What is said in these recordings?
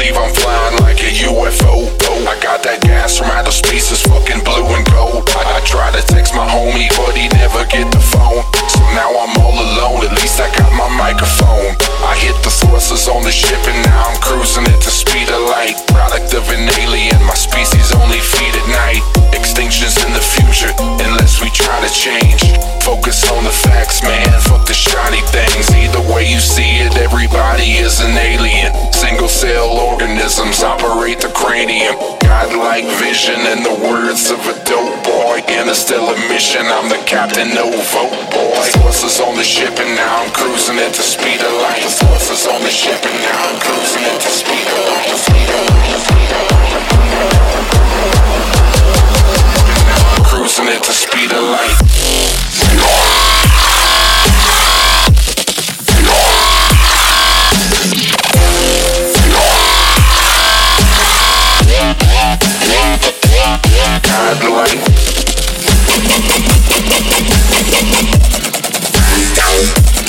believe I'm flying like a UFO. I got that gas from outer space, it's fucking blue and gold. I, I try to text my homie, but he never get the phone. So now I'm all alone, at least I got my microphone. I hit the sources on the ship and now I'm cruising at the speed of light. Product of an alien, my species only feed at night. Cranium. Godlike vision in the words of a dope boy. Interstellar mission, I'm the captain, no vote boy. Sources on the ship and now I'm cruising at the speed of light. Sources on the ship Godlike. Product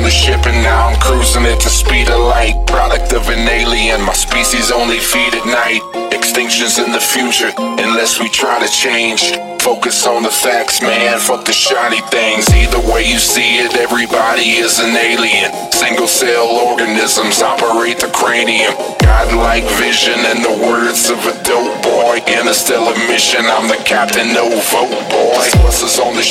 on the ship and now I'm cruising at the speed of light. Product of an alien, my species only feed at night. Extinctions in the future, unless we try to change. Focus on the facts, man. Fuck the shiny things. Either way you see it, everybody is an alien. Single cell organisms operate the cranium. Godlike vision in the words of a dope boy. Interstellar mission, I'm the captain, no vote boy. On the